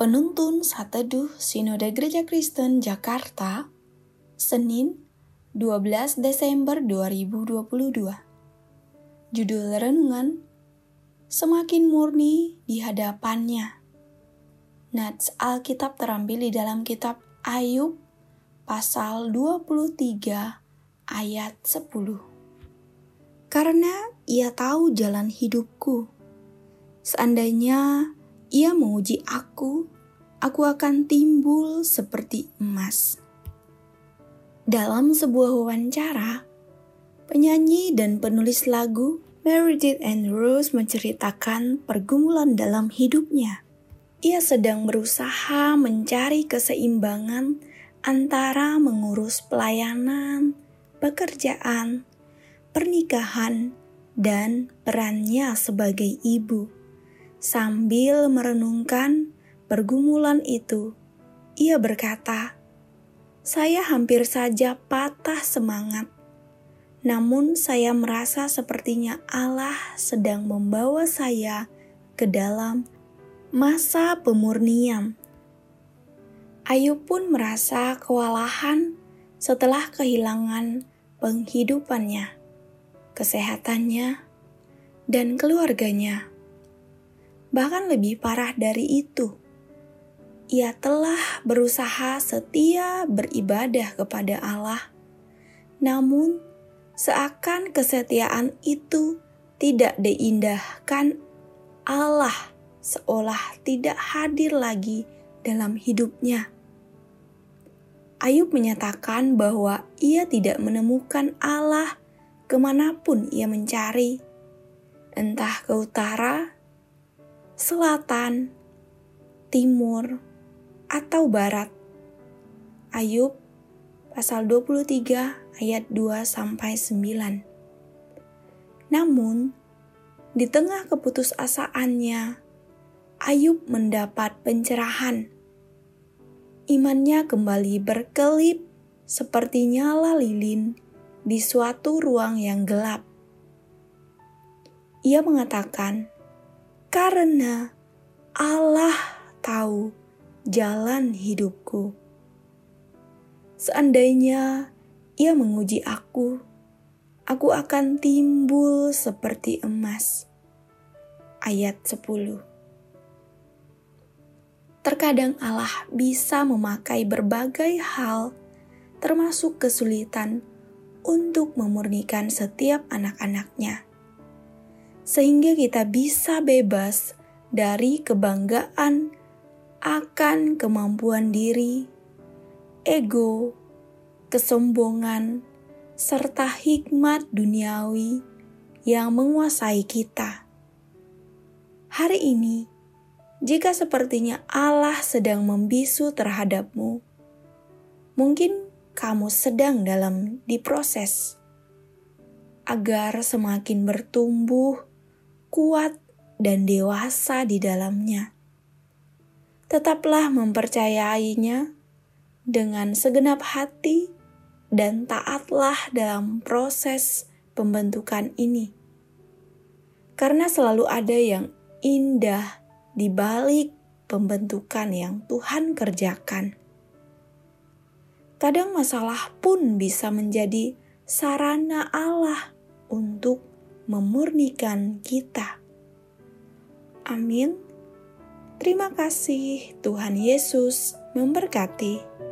Penuntun Sateduh Sinode Gereja Kristen Jakarta, Senin 12 Desember 2022. Judul Renungan, Semakin Murni di Hadapannya. Nats Alkitab terambil di dalam kitab Ayub pasal 23 ayat 10. Karena ia tahu jalan hidupku. Seandainya ia menguji aku, aku akan timbul seperti emas. Dalam sebuah wawancara, penyanyi dan penulis lagu Meredith and Rose menceritakan pergumulan dalam hidupnya. Ia sedang berusaha mencari keseimbangan antara mengurus pelayanan, pekerjaan, pernikahan, dan perannya sebagai ibu. Sambil merenungkan pergumulan itu, ia berkata, "Saya hampir saja patah semangat, namun saya merasa sepertinya Allah sedang membawa saya ke dalam masa pemurnian." Ayub pun merasa kewalahan setelah kehilangan penghidupannya, kesehatannya, dan keluarganya. Bahkan lebih parah dari itu, ia telah berusaha setia beribadah kepada Allah. Namun, seakan kesetiaan itu tidak diindahkan Allah seolah tidak hadir lagi dalam hidupnya. Ayub menyatakan bahwa ia tidak menemukan Allah ke mana pun ia mencari, entah ke utara selatan, timur, atau barat. Ayub pasal 23 ayat 2 sampai 9. Namun, di tengah keputusasaannya, Ayub mendapat pencerahan. Imannya kembali berkelip seperti nyala lilin di suatu ruang yang gelap. Ia mengatakan, karena Allah tahu jalan hidupku. Seandainya Ia menguji aku, aku akan timbul seperti emas. Ayat 10 Terkadang Allah bisa memakai berbagai hal, termasuk kesulitan, untuk memurnikan setiap anak-anaknya sehingga kita bisa bebas dari kebanggaan akan kemampuan diri, ego, kesombongan, serta hikmat duniawi yang menguasai kita. Hari ini, jika sepertinya Allah sedang membisu terhadapmu, mungkin kamu sedang dalam diproses agar semakin bertumbuh kuat, dan dewasa di dalamnya. Tetaplah mempercayainya dengan segenap hati dan taatlah dalam proses pembentukan ini. Karena selalu ada yang indah di balik pembentukan yang Tuhan kerjakan. Kadang masalah pun bisa menjadi sarana Allah untuk memurnikan kita. Amin. Terima kasih, Tuhan Yesus memberkati.